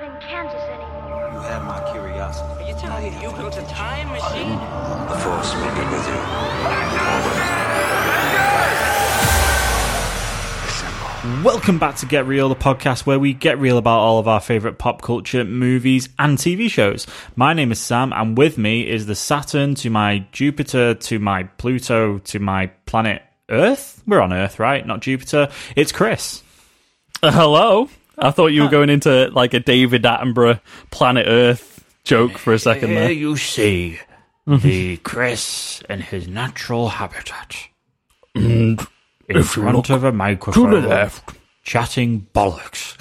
not in Kansas anymore. You have my curiosity. Are you telling me you built a time machine? The Force will be with you. Welcome back to Get Real, the podcast where we get real about all of our favourite pop culture, movies, and TV shows. My name is Sam, and with me is the Saturn to my Jupiter to my Pluto to my planet Earth. We're on Earth, right? Not Jupiter. It's Chris. Uh, hello. I thought you were going into like a David Attenborough Planet Earth joke for a second Here there. you see the Chris in his natural habitat. And in front of a microphone. left, Chatting bollocks.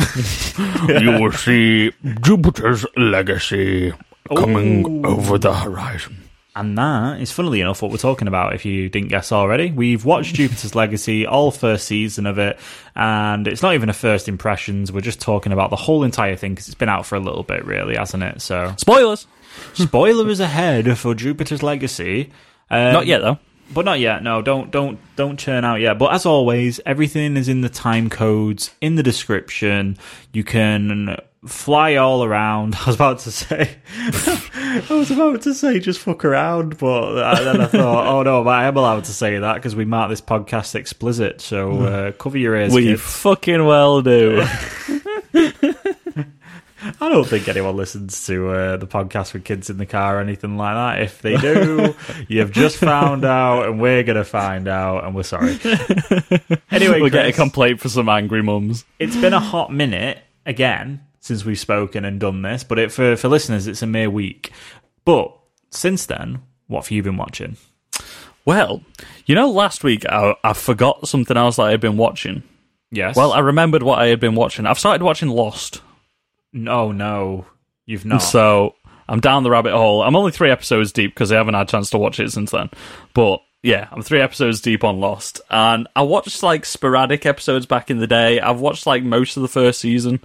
you will see Jupiter's legacy coming oh. over the horizon. And that is, funnily enough, what we're talking about. If you didn't guess already, we've watched Jupiter's Legacy, all first season of it, and it's not even a first impressions. We're just talking about the whole entire thing because it's been out for a little bit, really, hasn't it? So, Spoilers. spoilers ahead for Jupiter's Legacy. Um, Not yet though. but not yet. No, don't don't don't churn out yet. But as always, everything is in the time codes in the description. You can fly all around. I was about to say, I was about to say just fuck around, but then I thought, oh no, but I am allowed to say that because we mark this podcast explicit. So uh, cover your ears. We kids. fucking well do. I don't think anyone listens to uh, the podcast with kids in the car or anything like that. If they do, you've just found out, and we're gonna find out, and we're sorry. Anyway, we'll get a complaint for some angry mums. it's been a hot minute again since we've spoken and done this, but it, for for listeners, it's a mere week. But since then, what have you been watching? Well, you know, last week I, I forgot something else that I had been watching. Yes. Well, I remembered what I had been watching. I've started watching Lost. no, oh, no, you've not. So I'm down the rabbit hole. I'm only three episodes deep because I haven't had a chance to watch it since then. But yeah, I'm three episodes deep on Lost, and I watched like sporadic episodes back in the day. I've watched like most of the first season,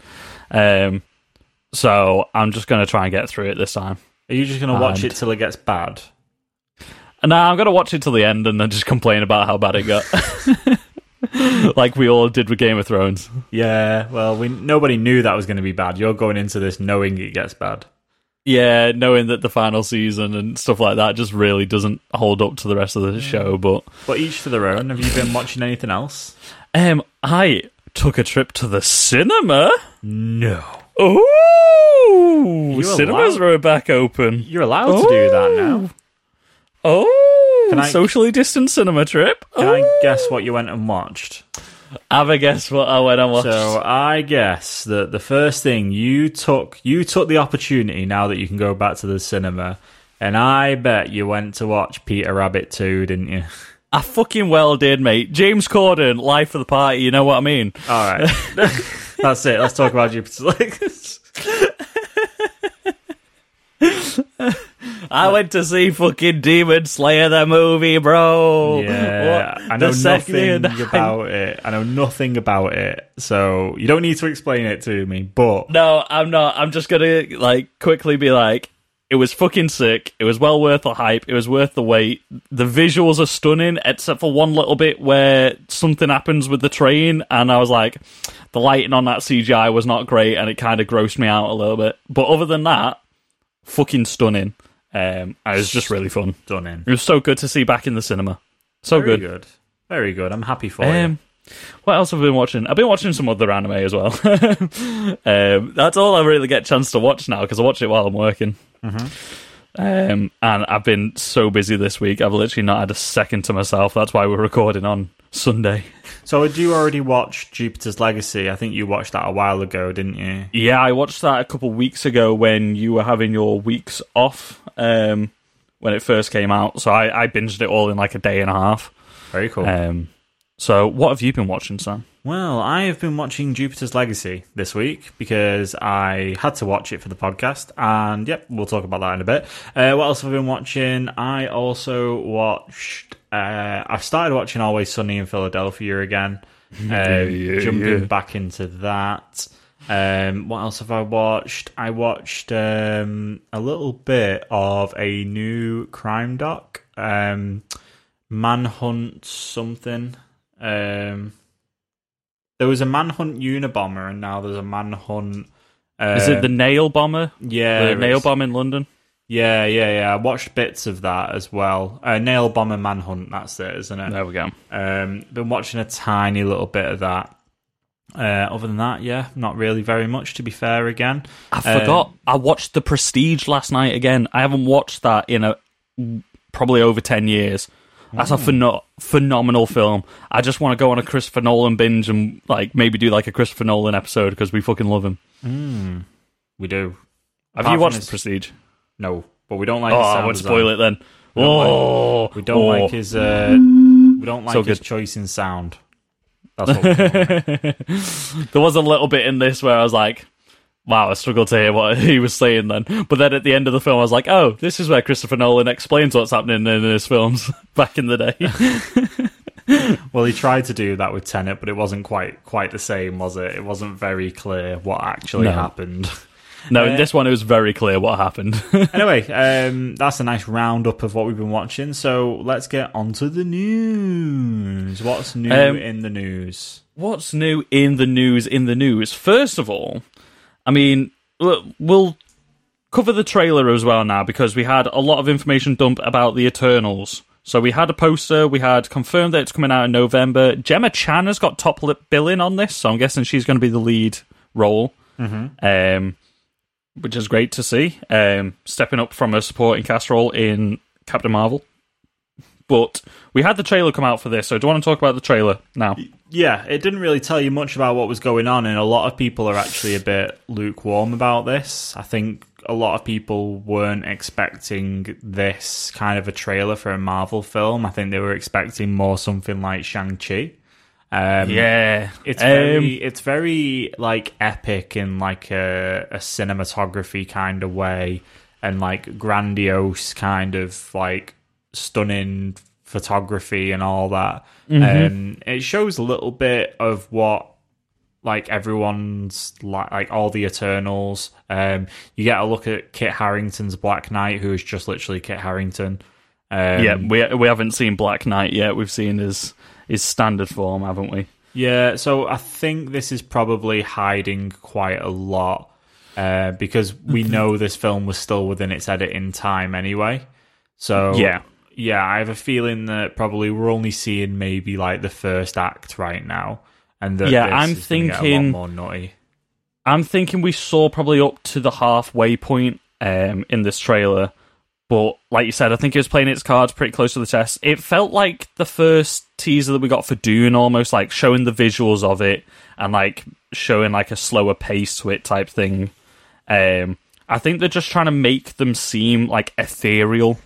um, so I'm just gonna try and get through it this time. Are you just gonna watch And- it till it gets bad? No, now I'm gonna watch it till the end and then just complain about how bad it got, like we all did with Game of Thrones. Yeah. Well, we nobody knew that was going to be bad. You're going into this knowing it gets bad. Yeah, knowing that the final season and stuff like that just really doesn't hold up to the rest of the show, but. But each to their own. Have you been watching anything else? Um, I took a trip to the cinema. No. Oh, cinemas allowed- are back open. You're allowed to do that now. Oh, oh Can I- socially distant cinema trip. Can oh. I guess what you went and watched? have a guess what I went and watched? So I guess that the first thing you took, you took the opportunity now that you can go back to the cinema, and I bet you went to watch Peter Rabbit 2, didn't you? I fucking well did, mate. James Corden, life of the party. You know what I mean? All right, that's it. Let's talk about Jupiter's Legacy. I went to see fucking Demon Slayer the movie, bro. Yeah, What? I know nothing I- about it. I know nothing about it, so you don't need to explain it to me. But No, I'm not. I'm just gonna like quickly be like, it was fucking sick. It was well worth the hype. It was worth the wait. The visuals are stunning, except for one little bit where something happens with the train, and I was like, the lighting on that CGI was not great, and it kind of grossed me out a little bit. But other than that, fucking stunning. Um, it was just really fun. done in. It was so good to see back in the cinema. So Very good. good. Very good. I'm happy for Um, what else have I been watching? I've been watching some other anime as well. um, that's all I really get a chance to watch now because I watch it while I'm working. Um, and I've been so busy this week. I've literally not had a second to myself. That's why we're recording on Sunday. So, had you already watched Jupiter's Legacy? I think you watched that a while ago, didn't you? Yeah, I watched that a couple weeks ago when you were having your weeks off um, when it first came out. So I, I binged it all in like a day and a half. Very cool. Um, so what have you been watching, Sam? Well, I have been watching Jupiter's Legacy this week because I had to watch it for the podcast, and yep, we'll talk about that in a bit. Uh, what else have I been watching? I also watched. Uh, I started watching Always Sunny in Philadelphia again. Um, yeah, jumping yeah. back into that. Um, what else have I watched? I watched um, a little bit of a new crime doc, um, Manhunt something. Um, there was a Manhunt Unabomber, and now there's a Manhunt Is it the nail bomber? yeah, the nail bomb in London. Yeah, yeah, yeah. I watched bits of that as well. Uh, Nail Bomber Manhunt, that's it, isn't it? There we go. Um, been watching a tiny little bit of that. Uh, other than that, yeah, not really very much. To be fair, again, I forgot. I watched The Prestige last night again. I haven't watched that in a probably over ten years. That's a pheno- phenomenal film. I just want to go on a Christopher Nolan binge and like maybe do like a Christopher Nolan episode because we fucking love him. we do. Have Apart you watched his- Prestige? No, but we don't like. Oh, his I design. spoil it then. like- Oh, We don't oh. like his. Uh, we don't like So his good. choice in sound. That's what. we. There was a little bit in this where I was like, wow, I struggled to hear what he was saying then. But then at the end of the film, I was like, oh, this is where Christopher Nolan explains what's happening in his films back in the day. well, he tried to do that with Tenet, but it wasn't quite quite the same, was it? It wasn't very clear what actually No. happened. no, Uh, in this one, it was very clear what happened. anyway, um, that's a nice roundup of what we've been watching. So let's get on to the news. What's new Um, in the news? what's new in the news in the news first of all i mean we'll cover the trailer as well now because we had a lot of information dump about the eternals. So we had a poster we had confirmed that it's coming out in november. Gemma chan has got top lip billing on this so i'm guessing she's going to be the lead role. Um, which is great to see. Um, stepping up from a supporting cast role in captain marvel. But we had the trailer come out for this so do you want to talk about the trailer now Yeah, it didn't really tell you much about what was going on, and a lot of people are actually a bit lukewarm about this. I think a lot of people weren't expecting this kind of a trailer for a Marvel film. I think they were expecting more something like Shang Chi. Um, yeah It's Um, very, it's very like epic in like a, a cinematography kind of way, and like grandiose kind of like stunning photography and all that. Um, it shows a little bit of what like everyone's like like all the Eternals. Um, you get a look at Kit Harington's Black Knight, who is just literally Kit Harington. Um, Yeah, we we haven't seen Black Knight yet. We've seen his his standard form, haven't we? Yeah, so I think this is probably hiding quite a lot uh, because we know this film was still within its editing time anyway. So Yeah. Yeah, I have a feeling that probably we're only seeing maybe like the first act right now, and that Yeah, I'm is gonna get a lot thinking- more nutty. I'm thinking we saw probably up to the halfway point um, in this trailer, but like you said, I think it was playing its cards pretty close to the chest. It felt like the first teaser that we got for Dune, almost like showing the visuals of it and like showing like a slower pace to it type thing. Um, I think they're just trying to make them seem like ethereal,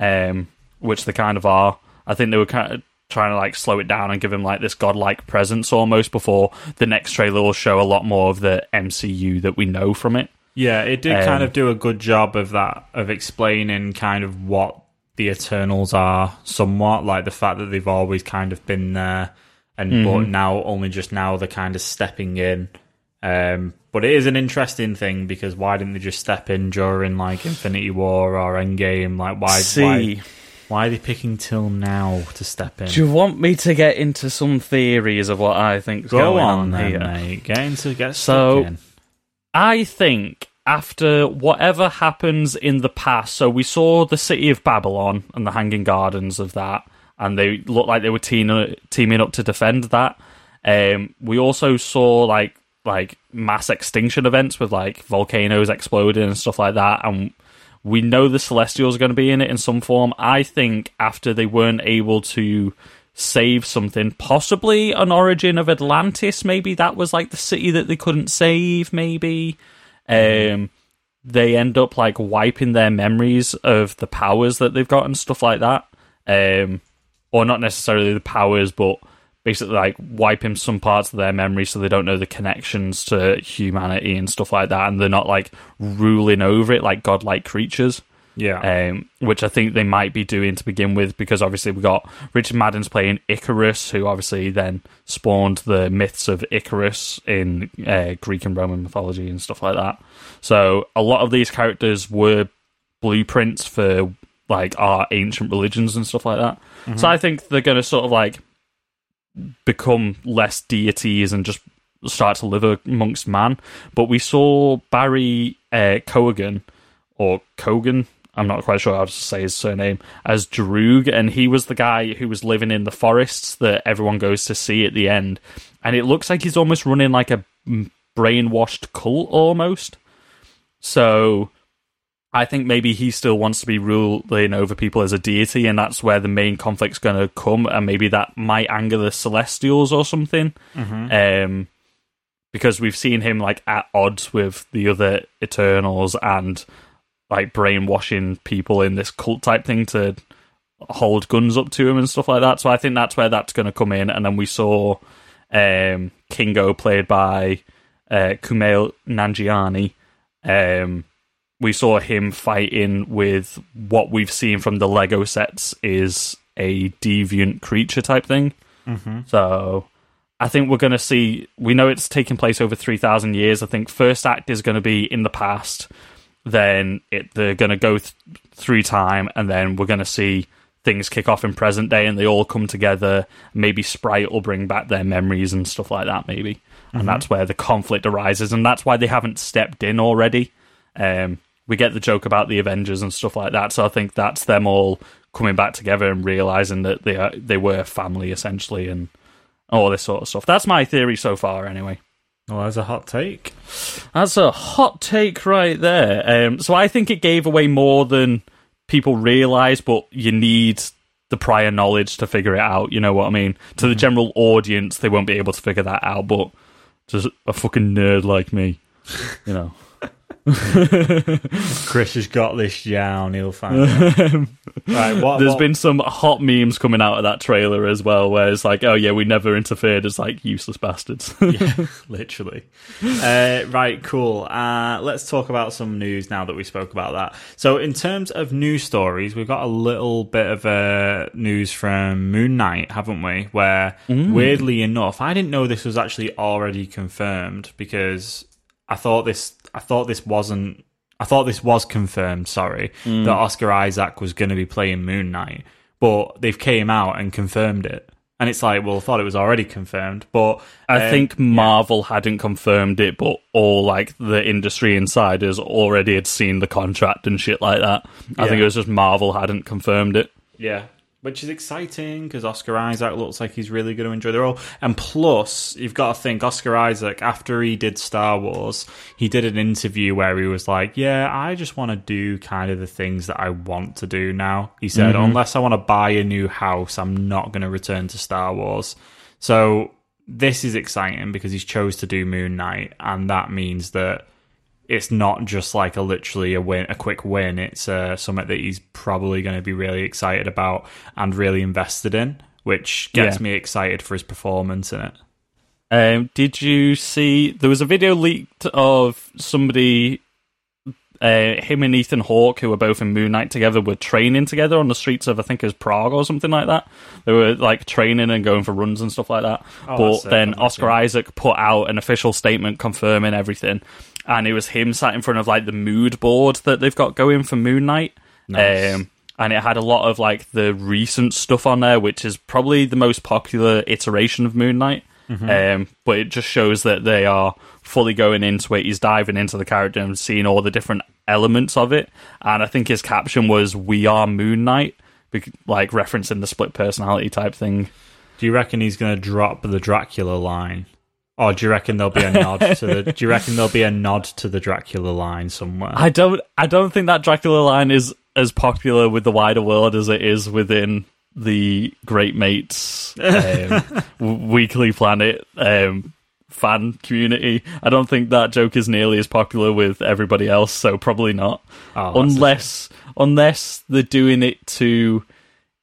um, which they kind of are. I think they were kind of trying to like slow it down and give him like this godlike presence almost before the next trailer will show a lot more of the MCU that we know from it. Yeah, it did Um, kind of do a good job of that, of explaining kind of what the Eternals are, somewhat like the fact that they've always kind of been there, and but now only just now they're kind of stepping in. Um, but it is an interesting thing because why didn't they just step in during like Infinity War or Endgame? Like why? Why, why are they picking till now to step in? Do you want me to get into some theories of what I think's Go going on, on, then, here? mate. Get into get So- in. I think after whatever happens in the past, so we saw the city of Babylon and the hanging gardens of that, and they looked like they were teaming teaming up to defend that. Um, we also saw like like mass extinction events with like volcanoes exploding and stuff like that, and we know the Celestials are going to be in it in some form. I think after they weren't able to save something, possibly an origin of Atlantis, maybe that was like the city that they couldn't save, maybe. Um, they end up like wiping their memories of the powers that they've got and stuff like that. Um, or not necessarily the powers, but basically like wiping some parts of their memory so they don't know the connections to humanity and stuff like that, and they're not like ruling over it like godlike creatures Yeah, um, which I think they might be doing to begin with, because obviously we got Richard Madden's playing Ikaris, who obviously then spawned the myths of Icarus in uh, Greek and Roman mythology and stuff like that. So a lot of these characters were blueprints for like our ancient religions and stuff like that. So I think they're going to sort of like become less deities and just start to live amongst man. But we saw Barry uh, Cogan or Kogan. I'm not quite sure how to say his surname as Druig, and he was the guy who was living in the forests that everyone goes to see at the end. And it looks like he's almost running like a brainwashed cult almost. So I think maybe he still wants to be ruling over people as a deity, and that's where the main conflict's going to come, and maybe that might anger the Celestials or something. Um, because we've seen him like at odds with the other Eternals and like brainwashing people in this cult type thing to hold guns up to him and stuff like that. So I think that's where that's going to come in. And then we saw um, Kingo played by uh, Kumail Nanjiani. Um, we saw him fighting with what we've seen from the Lego sets is a deviant creature type thing. So I think we're going to see. We know it's taking place over three thousand years. I think first act is going to be in the past. Then it, they're going to go th- through time, and then we're going to see things kick off in present day, and they all come together. Maybe Sprite will bring back their memories and stuff like that. Maybe, and that's where the conflict arises, and that's why they haven't stepped in already. Um, we get the joke about the Avengers and stuff like that, so I think that's them all coming back together and realizing that they are, they were family essentially, and all this sort of stuff. That's my theory so far, anyway. Well, that's a hot take. That's a hot take right there. Um, so I think it gave away more than people realize, but you need the prior knowledge to figure it out. You know what I mean? To the general audience, they won't be able to figure that out, but just a fucking nerd like me, you know. Chris has got this down. He'll find it. right, what, There's what- been some hot memes coming out of that trailer as well, where it's like, oh yeah, we never interfered. It's like useless bastards. Yeah, literally. Uh, right, cool. Uh, let's talk about some news now that we spoke about that. So, in terms of news stories, we've got a little bit of uh, news from Moon Knight, haven't we? Where, weirdly enough, I didn't know this was actually already confirmed because I thought this, I thought this wasn't. I thought this was confirmed. Sorry, that Oscar Isaac was going to be playing Moon Knight, but they've came out and confirmed it. And it's like, well, I thought it was already confirmed, but I um, think Marvel hadn't confirmed it, but all like the industry insiders already had seen the contract and shit like that. I think it was just Marvel hadn't confirmed it. Yeah, which is exciting because Oscar Isaac looks like he's really going to enjoy the role. And plus, you've got to think Oscar Isaac after he did Star Wars, he did an interview where he was like, "Yeah, I just want to do kind of the things that I want to do now." He said, mm-hmm. "Unless I want to buy a new house, I'm not going to return to Star Wars." So this is exciting because he's chose to do Moon Knight, and that means that it's not just like a literally a win, a quick win. It's uh, something that he's probably going to be really excited about and really invested in, which gets Yeah. me excited for his performance in it. Um, did you see there was a video leaked of somebody, uh, him and Ethan Hawke, who were both in Moon Knight together, were training together on the streets of I think it was Prague or something like that. They were like training and going for runs and stuff like that. Oh, but then Oscar. Isaac put out an official statement confirming everything, and it was him sat in front of like the mood board that they've got going for Moon Knight. Nice. Um, and it had a lot of like the recent stuff on there, which is probably the most popular iteration of Moon Knight. Um, but it just shows that they are fully going into it. He's diving into the character and seeing all the different elements of it. And I think his caption was "We are Moon Knight," like referencing the split personality type thing. Do you reckon he's going to drop the Dracula line? Or do you reckon there'll be a nod to the? Do you reckon there'll be a nod to the Dracula line somewhere? I don't. I don't think that Dracula line is as popular with the wider world as it is within the Great Mates um, Weekly Planet um, fan community. I don't think that joke is nearly as popular with everybody else. So probably not. Oh, unless unless they're doing it to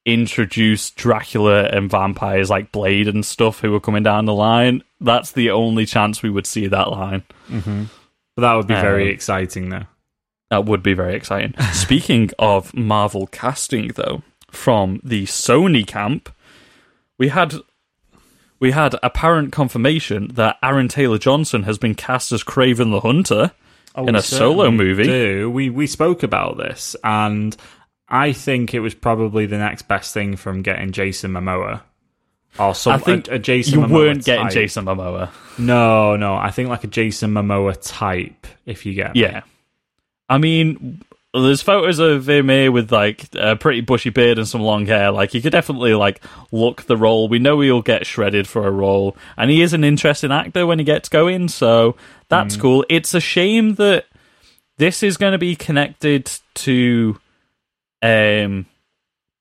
introduce Dracula and vampires like Blade and stuff who are coming down the line. That's the only chance we would see that line. But that would be very Um, exciting, though. That would be very exciting. Speaking of Marvel casting, though, from the Sony camp, we had we had apparent confirmation that Aaron Taylor Johnson has been cast as Kraven the Hunter Oh, in a solo movie. Do we we spoke about this, and I think it was probably the next best thing from getting Jason Momoa. Or some I think a, a Jason. you Momoa weren't getting type. Jason Momoa. No, no. I think like a Jason Momoa type. If you get me. Yeah. I mean, there's photos of him here with like a pretty bushy beard and some long hair. Like he could definitely like look the role. We know he'll get shredded for a role, and he is an interesting actor when he gets going. So that's cool. It's a shame that this is going to be connected to um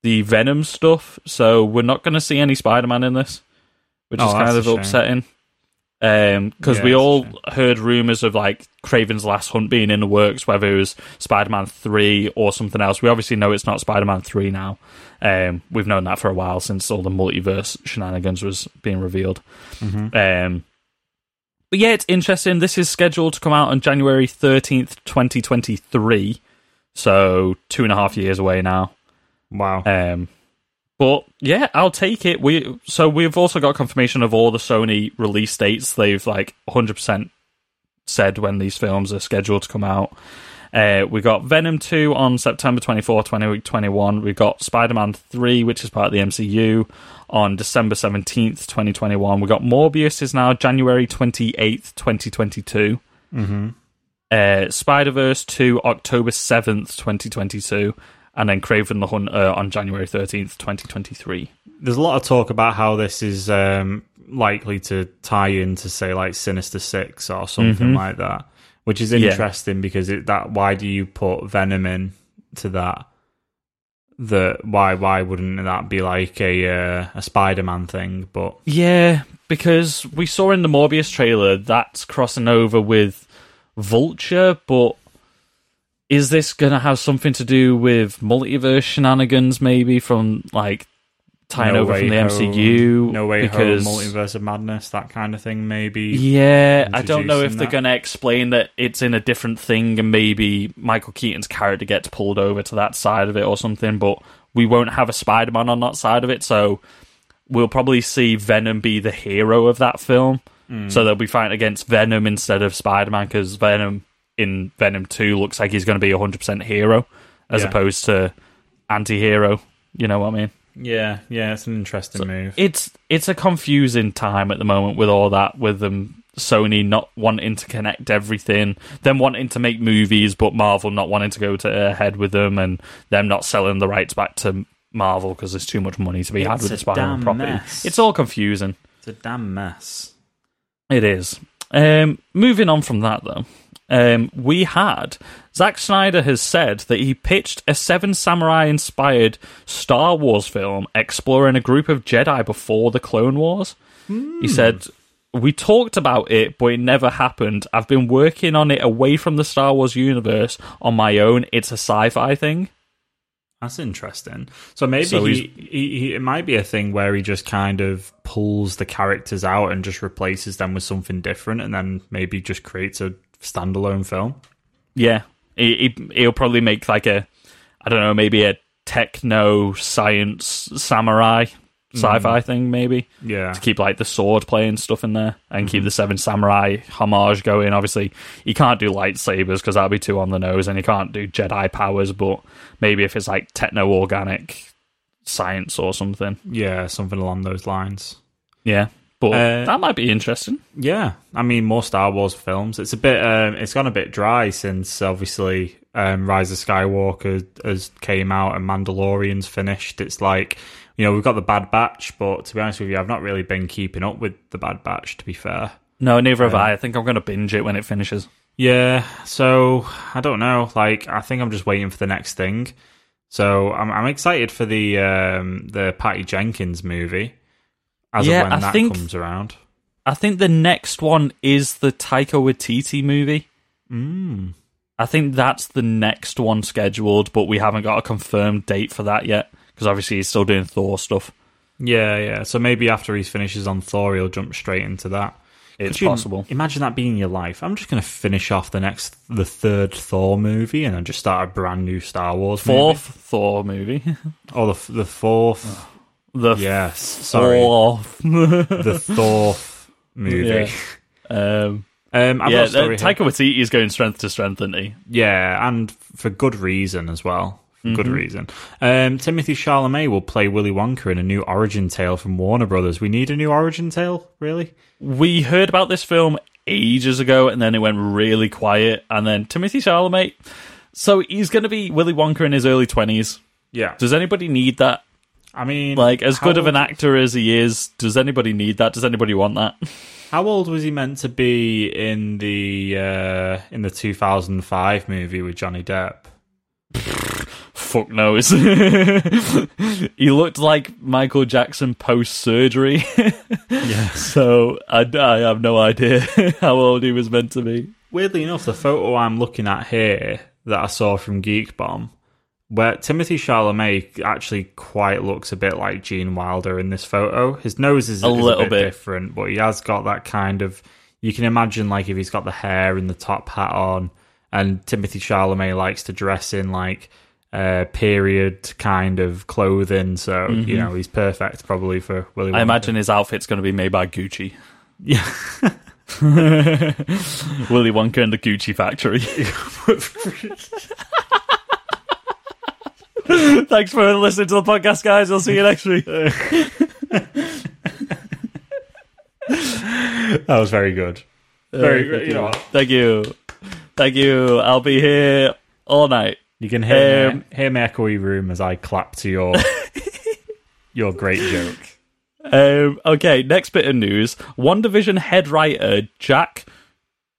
the Venom stuff. So we're not going to see any Spider-Man in this, which Oh, is kind of upsetting. Um, because Yeah, we all heard rumors of like Kraven's Last Hunt being in the works, whether it was Spider Man 3 or something else. We obviously know it's not Spider Man 3 now. Um, we've known that for a while since all the multiverse shenanigans was being revealed. Mm-hmm. Um, but yeah, it's interesting. This is scheduled to come out on January 13th, 2023. So two and a half years away now. Wow. Um, but yeah, I'll take it. We so we've also got confirmation of all the Sony release dates. They've like 100 percent said when these films are scheduled to come out. Uh, we got Venom 2 on September 24, 2021. We got Spider Man 3, which is part of the MCU, on December 17th, 2021. We got Morbius is now January 28th, 2022. mm-hmm. Uh, Spider Verse 2, October 7th, 2022. And then Kraven the Hunter on January 13th, 2023. There's a lot of talk about how this is um, likely to tie into, say, like Sinister Six or something Mhm. like that, which is Yeah. interesting because it, that why do you put Venom in to that? The why why wouldn't that be like a uh, a Spider-Man thing? But Yeah, because we saw in the Morbius trailer that's crossing over with Vulture, but is this going to have something to do with multiverse shenanigans, maybe from like tying No over from the Home- MCU? No Way because Home, Multiverse of Madness, that kind of thing, maybe. Yeah, I don't know if introducing they're going to explain that it's in a different thing and maybe Michael Keaton's character gets pulled over to that side of it or something, but we won't have a Spider Man on that side of it, so we'll probably see Venom be the hero of that film. Hmm. So they'll be fighting against Venom instead of Spider Man because Venom in Venom 2 looks like he's going to be a 100% hero as Yeah. opposed to anti hero. You know what I mean? Yeah, yeah, it's an interesting move. it's it's a confusing time at the moment with all that with them Sony not wanting to connect everything, them wanting to make movies, but Marvel not wanting to go to ahead with them, and them not selling the rights back to Marvel because there's too much money to be had with the Spider-Man property. mess. It's all confusing. It's a damn mess. It is. Um, moving on from that, though, um, we had Zack Snyder has said that he pitched a Seven Samurai inspired Star Wars film exploring a group of Jedi before the Clone Wars. He said, We talked about it, but it never happened. I've been working on it away from the Star Wars universe on my own. It's a sci fi thing. That's interesting. So maybe So he, he, he, it might be a thing where he just kind of pulls the characters out and just replaces them with something different, and then maybe just creates a standalone film. Yeah, he, he, he'll probably make like a, I don't know, maybe a techno science samurai mm. sci-fi thing, maybe Yeah, to keep like the sword play and stuff in there, and keep mm-hmm. the Seven Samurai homage going. Obviously, you can't do lightsabers because that'd be too on the nose, and you can't do Jedi powers. But maybe if it's like techno organic science or something, yeah, something along those lines. yeah. But Uh, that might be interesting. Yeah, I mean more Star Wars films. It's a bit, um, it's gone a bit dry since obviously um, Rise of Skywalker has came out and Mandalorian's finished. It's like you know we've got the Bad Batch, but to be honest with you, I've not really been keeping up with the Bad Batch. To be fair, No, neither have I. I think I'm going to binge it when it finishes. yeah. So I don't know. Like I think I'm just waiting for the next thing. So I'm I'm excited for the um, the Patty Jenkins movie. As Yeah, of when I that think- comes around. I think the next one is the Taika Waititi movie. Mm. I think that's the next one scheduled, but we haven't got a confirmed date for that yet because obviously he's still doing Thor stuff. Yeah, yeah. So maybe after he finishes on Thor, he'll jump straight into that. It's possible. Imagine that being your life. I'm just going to finish off the next, the third Thor movie, and then just start a brand new Star Wars Fourth Thor movie. movie. Oh, the the fourth. The yes, sorry, fourth. the Thor movie. um, Um, I've yeah, got a story. Taika Waititi is going strength to strength, isn't he? Yeah, and for good reason as well. good reason. Um, Timothée Chalamet will play Willy Wonka in a new origin tale from Warner Brothers. We need a new origin tale, really? We heard about this film ages ago, and then it went really quiet. And then Timothée Chalamet. So he's going to be Willy Wonka in his early twenties. Yeah. Does anybody need that? I mean, Like, as good of an actor as he is, does anybody need that? Does anybody want that? How old was he meant to be in the uh, in the 2005 movie with Johnny Depp? Fuck knows. he looked like Michael Jackson post surgery. Yeah. so I, I have no idea how old he was meant to be. Weirdly enough, the photo I'm looking at here that I saw from Geek Bomb, where Timothée Chalamet actually quite looks a bit like Gene Wilder in this photo. His nose is A is little bit, bit. different, but he has got that kind of. You can imagine like if he's got the hair and the top hat on, and Timothée Chalamet likes to dress in like uh, period kind of clothing. So you know he's perfect probably for Willy. Mm-hmm. I imagine his outfit's going to be made by Gucci. Yeah. Willy Wonka and the Gucci factory. Thanks for listening to the podcast, guys. I'll see you next week. That was very good. Very, you know, what? Thank you. Thank you. I'll be here all night. you can hear Um, me, hear me echoey room as I clap to your your great joke. Um, okay, next bit of news. WandaVision head writer Jac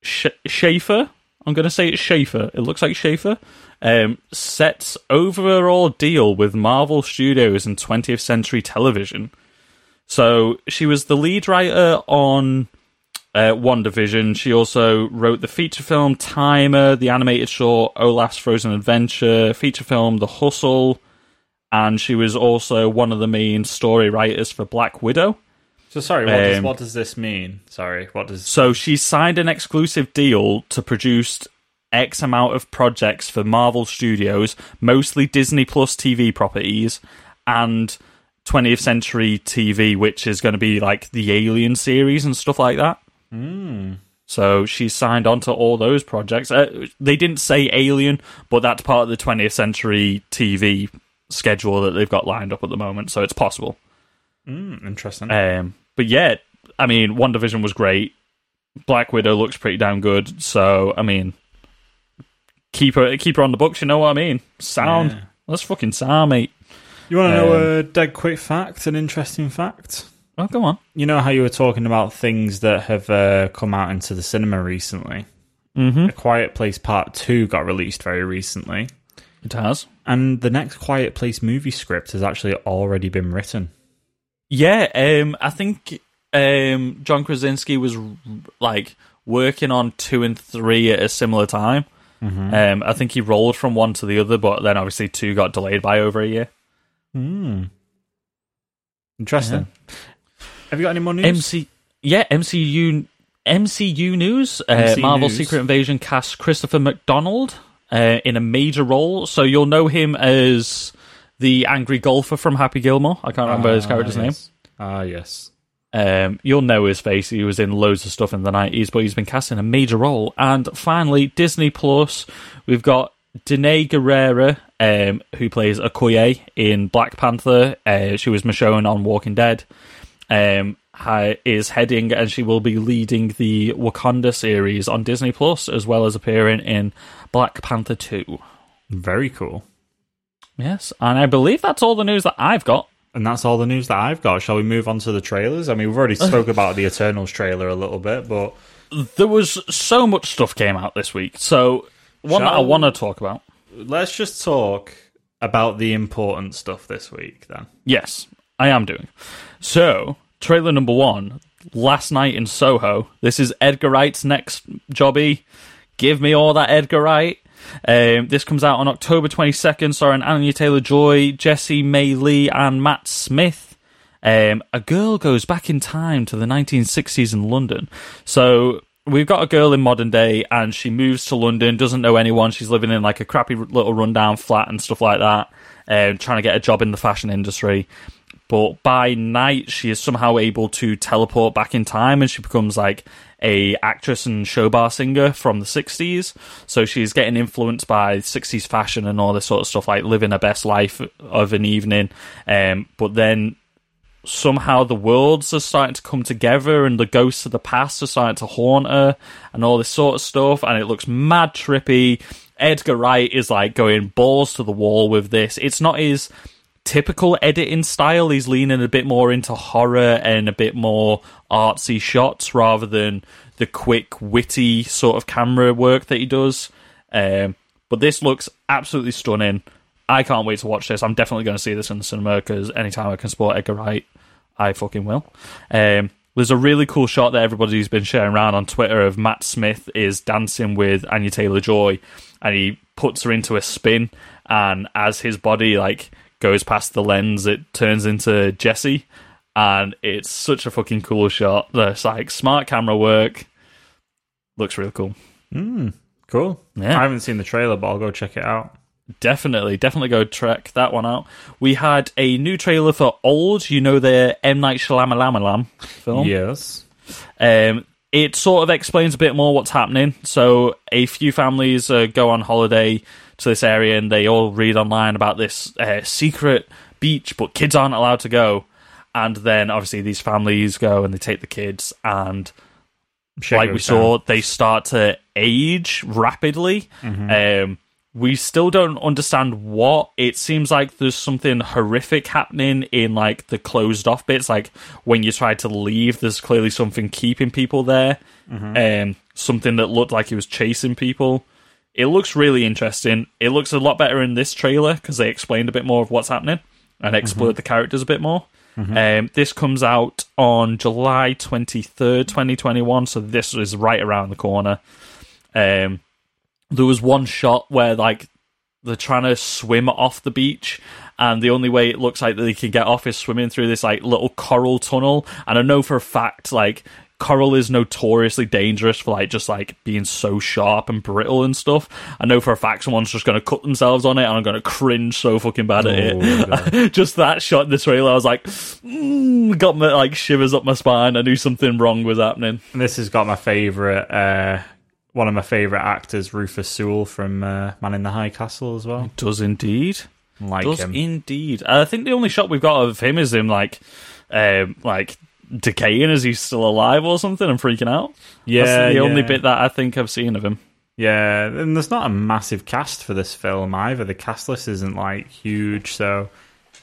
Sh- Schaeffer. I'm going to say it's Schaeffer. It looks like Schaeffer. Um, sets overall deal with Marvel Studios and 20th Century Television. So she was the lead writer on uh, WandaVision. She also wrote the feature film Timer, the animated short Olaf's Frozen Adventure, feature film The Hustle, and she was also one of the main story writers for Black Widow. So sorry, what, does, Um, what does this mean? Sorry, what does So she signed an exclusive deal to produce X amount of projects for Marvel Studios, mostly Disney Plus TV properties, and 20th Century TV, which is going to be like the Alien series and stuff like that. So she signed on to all those projects. Uh, they didn't say Alien, but that's part of the 20th Century TV schedule that they've got lined up at the moment, so it's possible. Hmm, interesting? Um, but yeah, I mean, WandaVision was great. Black Widow looks pretty damn good. So I mean, keep her keep her on the books. You know what I mean? Sound. Yeah. That's fucking sound, mate. you want to know um, a dead quick fact, an interesting fact? Oh, go on. You know how you were talking about things that have uh, come out into the cinema recently? Mm-hmm. A Quiet Place Part Two got released very recently, It has. and the next Quiet Place movie script has actually already been written. Yeah. Um, I think um John Krasinski was like working on two and three at a similar time. Um, I think he rolled from one to the other, but then obviously two got delayed by over a year. Hmm. Interesting. Have you got any more news? MC, yeah, MCU, MCU news. Uh, Marvel news. Secret Invasion cast Christopher McDonald uh, in a major role, so you'll know him as the angry golfer from Happy Gilmore. I can't remember his Ah, character's yes. Ah, yes. Um, you'll know his face. He was in loads of stuff in the nineties, but he's been cast in a major role. And finally, Disney Plus. We've got Danai Gurira, um, who plays Okoye in Black Panther. Uh, she was Michonne on Walking Dead. Um, hi- is heading and she will be leading the Wakanda series on Disney Plus, as well as appearing in Black Panther Two. Very cool. Yes, and I believe that's all the news that I've got. And that's all the news that I've got. Shall we move on to the trailers? I mean, we've already spoke about the Eternals trailer a little bit, but There was so much stuff came out this week, so one that I want to talk about. let's just talk about the important stuff this week then. Yes, I am doing. So, trailer number one, last night in Soho. This is Edgar Wright's next jobby. Give me all that Edgar Wright. Um, this comes out on October 22nd, starring Anya Taylor Joy, Jesse May Lee, and Matt Smith. Um, a girl goes back in time to the 1960s in London. So we've got a girl in modern day, and she moves to London, doesn't know anyone. She's living in like a crappy little rundown flat and stuff like that, um, trying to get a job in the fashion industry. but by night she is somehow able to teleport back in time, and she becomes like a actress and show bar singer from the 60s so she's getting influenced by 60s fashion and all this sort of stuff like living her best life of an evening. Um, but then somehow the worlds are starting to come together and the ghosts of the past are starting to haunt her and all this sort of stuff. And it looks mad trippy. Edgar wright is like going balls to the wall with this. It's not his typical editing style he's leaning a bit more into horror and a bit more artsy shots rather than the quick witty sort of camera work that he does um, but this looks absolutely stunning I can't wait to watch this. I'm definitely going to see this in the cinema because anytime I can support Edgar Wright, I fucking will. Um, there's a really cool shot that everybody's been sharing around on Twitter of Matt Smith is dancing with Anya Taylor Joy, and he puts her into a spin, and as his body like goes past the lens, it turns into Jesse, and it's such a fucking cool shot. There's like smart camera work. Looks really cool. Cool. Yeah. I haven't seen the trailer, but I'll go check it out. Definitely, definitely go check that one out. We had a new trailer for Old, you know the M Night Shyamalan film. Yes. Um, it sort of explains a bit more what's happening. So a few families uh, go on holiday to this area, and they all read online about this uh, secret beach, but kids aren't allowed to go. And then obviously these families go and they take the kids, and Shit like we goes saw, down. they start to age rapidly. Um, we still don't understand what. It seems like there's something horrific happening in like the closed off bits. Like when you try to leave, there's clearly something keeping people there. Um, something that looked like it was chasing people. It looks really interesting. It looks a lot better in this trailer because they explained a bit more of what's happening and explored the characters a bit more. Um, this comes out on July 23rd, 2021, so this is right around the corner. Um, there was one shot where, like, they're trying to swim off the beach, and the only way it looks like that they can get off is swimming through this, like, little coral tunnel. And I know for a fact, like, coral is notoriously dangerous for like just like being so sharp and brittle and stuff. I know for a fact someone's just going to cut themselves on it, and I'm going to cringe so fucking bad at Oh, it. just that shot in the trailer, I was like, mm, got my like shivers up my spine. I knew something wrong was happening. And this has got my favorite, uh, one of my favorite actors, Rufus Sewell from uh, Man in the High Castle as well. Does indeed. Like Does him. indeed. I think the only shot we've got of him is him like, um, like decaying as he's still alive or something and freaking out. yeah, That's the only bit that I think I've seen of him. Yeah, and there's not a massive cast for this film either. The cast list isn't like huge, so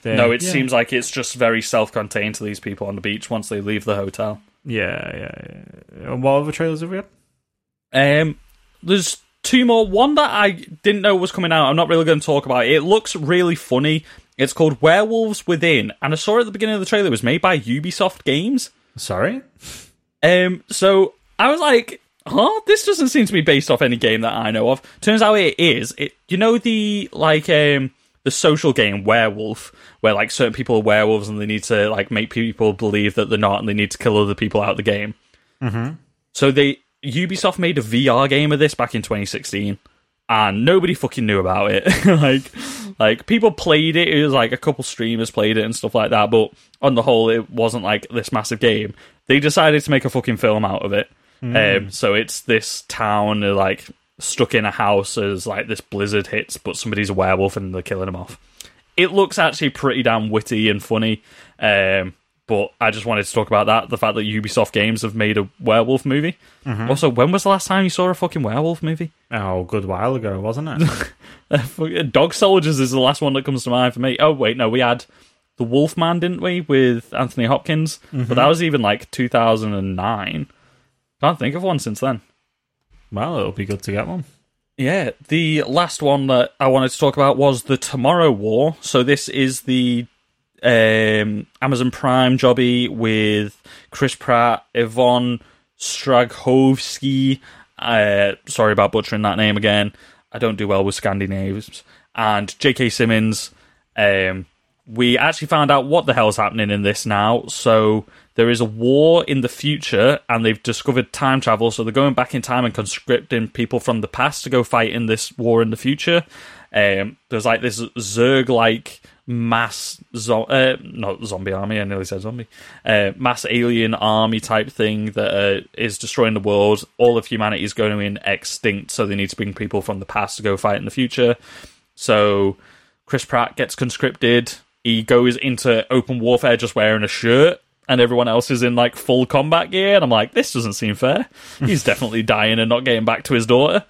they- No, it yeah. seems like it's just very self-contained to these people on the beach once they leave the hotel. Yeah, yeah, yeah. And What other trailers have we had? Um, there's two more. One that I didn't know was coming out. I'm not really going to talk about it. It looks really funny. It's called Werewolves Within, and I saw it at the beginning of the trailer. It was made by Ubisoft Games. Sorry, Um, so I was like, huh? This doesn't seem to be based off any game that I know of. Turns out it is. It, you know the like um the social game Werewolf, where like certain people are werewolves and they need to like make people believe that they're not, and they need to kill other people out of the game. Mm-hmm. So they Ubisoft made a VR game of this back in 2016. And nobody fucking knew about it. like, like people played it. It was like a couple streamers played it and stuff like that. But on the whole, it wasn't like this massive game. They decided to make a fucking film out of it. Um, so it's this town uh, like stuck in a house as like this blizzard hits, but somebody's a werewolf and they're killing him off. It looks actually pretty damn witty and funny. Um, but I just wanted to talk about that the fact that Ubisoft Games have made a werewolf movie. Mm-hmm. Also, when was the last time you saw a fucking werewolf movie? oh, a good while ago, wasn't it? Dog Soldiers is the last one that comes to mind for me. Oh wait, no, we had the Wolfman, didn't we, with Anthony Hopkins? But mm-hmm. that was even like 2009. Can't think of one since then. well, it'll be good to get one. Yeah, the last one that I wanted to talk about was the Tomorrow War. So this is the um, Amazon Prime jobby with Chris Pratt, Yvonne Strahovski. Uh, sorry about butchering that name again. I don't do well with Scandinavians. And J.K. Simmons. Um, we actually found out what the hell's happening in this now. So there is a war in the future, and they've discovered time travel. So they're going back in time and conscripting people from the past to go fight in this war in the future. Um, there's like this Zerg like mass zo- uh, not zombie army. I nearly said zombie. Uh, mass alien army type thing that uh, is destroying the world. All of humanity is going extinct, so they need to bring people from the past to go fight in the future. So Chris Pratt gets conscripted. He goes into open warfare just wearing a shirt, and everyone else is in like full combat gear. And I'm like, this doesn't seem fair. He's definitely dying and not getting back to his daughter.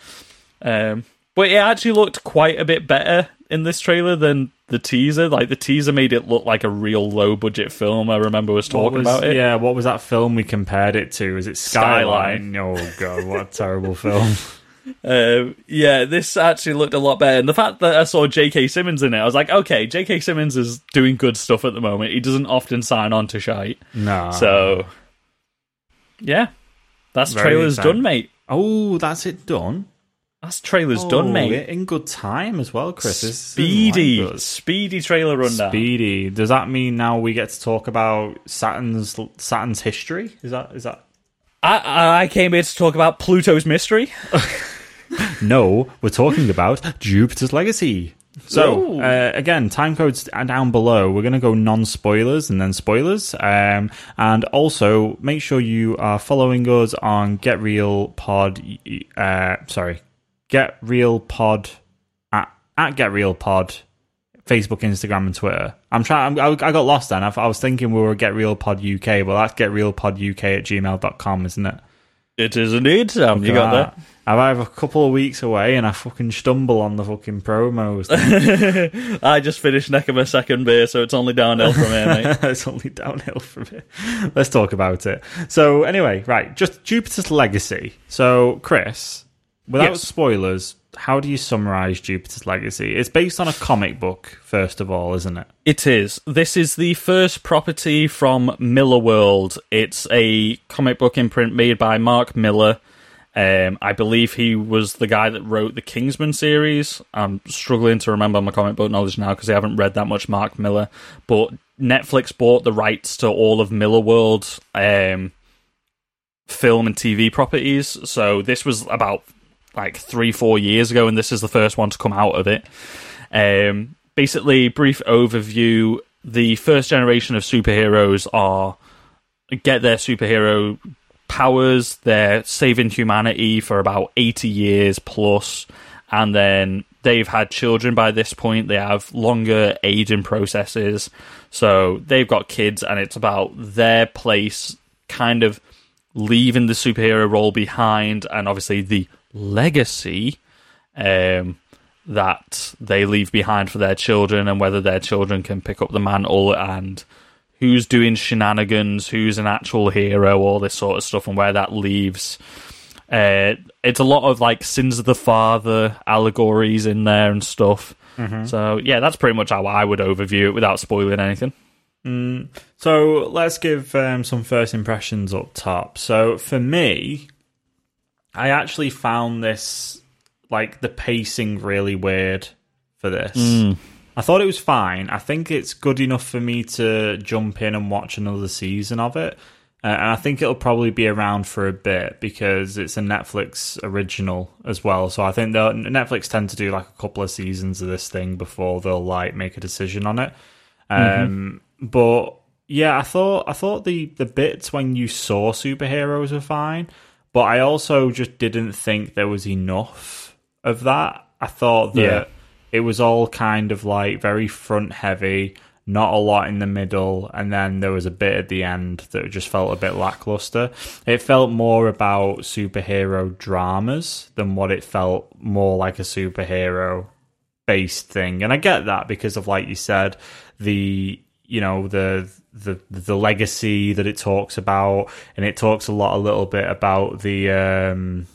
Um, but it actually looked quite a bit better in this trailer than the teaser. Like the teaser made it look like a real low budget film. I remember was talking was- about it. Yeah, what was that film we compared it to? Is it Skyline? Skyline. Oh god, what a terrible film. Um, yeah, this actually looked a lot better. And the fact that I saw J.K. Simmons in it, I was like, okay, J.K. Simmons is doing good stuff at the moment. He doesn't often sign on to shite. No. So, yeah, that's Very trailers exciting. done, mate. Oh, that's it done. That's trailers Oh, done, mate. We're in good time as well, Chris. Speedy, like speedy trailer rundown. Speedy. Does that mean now we get to talk about Saturn's Saturn's history? Is that is that I, I came here to talk about Pluto's mystery. No, we're talking about Jupiter's Legacy. So, uh, again, time codes are down below. We're going to go non spoilers and then spoilers. Um, and also, make sure you are following us on Get Real Pod. Uh, sorry, Get Real Pod at, at Get Real Pod, Facebook, Instagram, and Twitter. I'm trying. I, I got lost then. I, I was thinking we were Get Real Pod UK, but that's Get Real Pod UK at gmail.com, isn't it? It is indeed, Sam. You got that. I have a couple of weeks away and I fucking stumble on the fucking promos. I just finished neck of a second beer, so it's only downhill from here, mate. it's only downhill from here. Let's talk about it. So, anyway, right, just Jupiter's Legacy. So, Chris, without Yes. spoilers, how do you summarize Jupiter's Legacy? It's based on a comic book, first of all, isn't it? It is. This is the first property from Millarworld. It's a comic book imprint made by Mark Millar. Um, I believe he was the guy that wrote the Kingsman series. I'm struggling to remember my comic book knowledge now because I haven't read that much Mark Millar. But Netflix bought the rights to all of Millarworld um, film and TV properties. So this was about like three, four years ago, and this is the first one to come out of it. Um, basically, brief overview: the first generation of superheroes are get their superhero powers. They're saving humanity for about eighty years plus, and then they've had children by this point. They have longer aging processes, so they've got kids, and it's about their place, kind of leaving the superhero role behind, and obviously the legacy um, that they leave behind for their children, and whether their children can pick up the mantle, and who's doing shenanigans, who's an actual hero, all this sort of stuff, and where that leaves. Uh, it's a lot of like sins of the father allegories in there and stuff. So yeah, that's pretty much how I would overview it without spoiling anything. So let's give um, some first impressions up top. So for me, I actually found this like the pacing really weird for this. I thought it was fine. I think it's good enough for me to jump in and watch another season of it. Uh, and I think it'll probably be around for a bit because it's a Netflix original as well. So I think Netflix tend to do like a couple of seasons of this thing before they'll like make a decision on it. Um, But yeah, I thought I thought the the bits when you saw superheroes were fine, but I also just didn't think there was enough of that. I thought that Yeah. it was all kind of like very front heavy, not a lot in the middle, and then there was a bit at the end that just felt a bit lackluster. It felt more about superhero dramas than what it felt more like a superhero based thing. And I get that because of like you said, the you know, the the the legacy that it talks about and it talks a lot a little bit about the um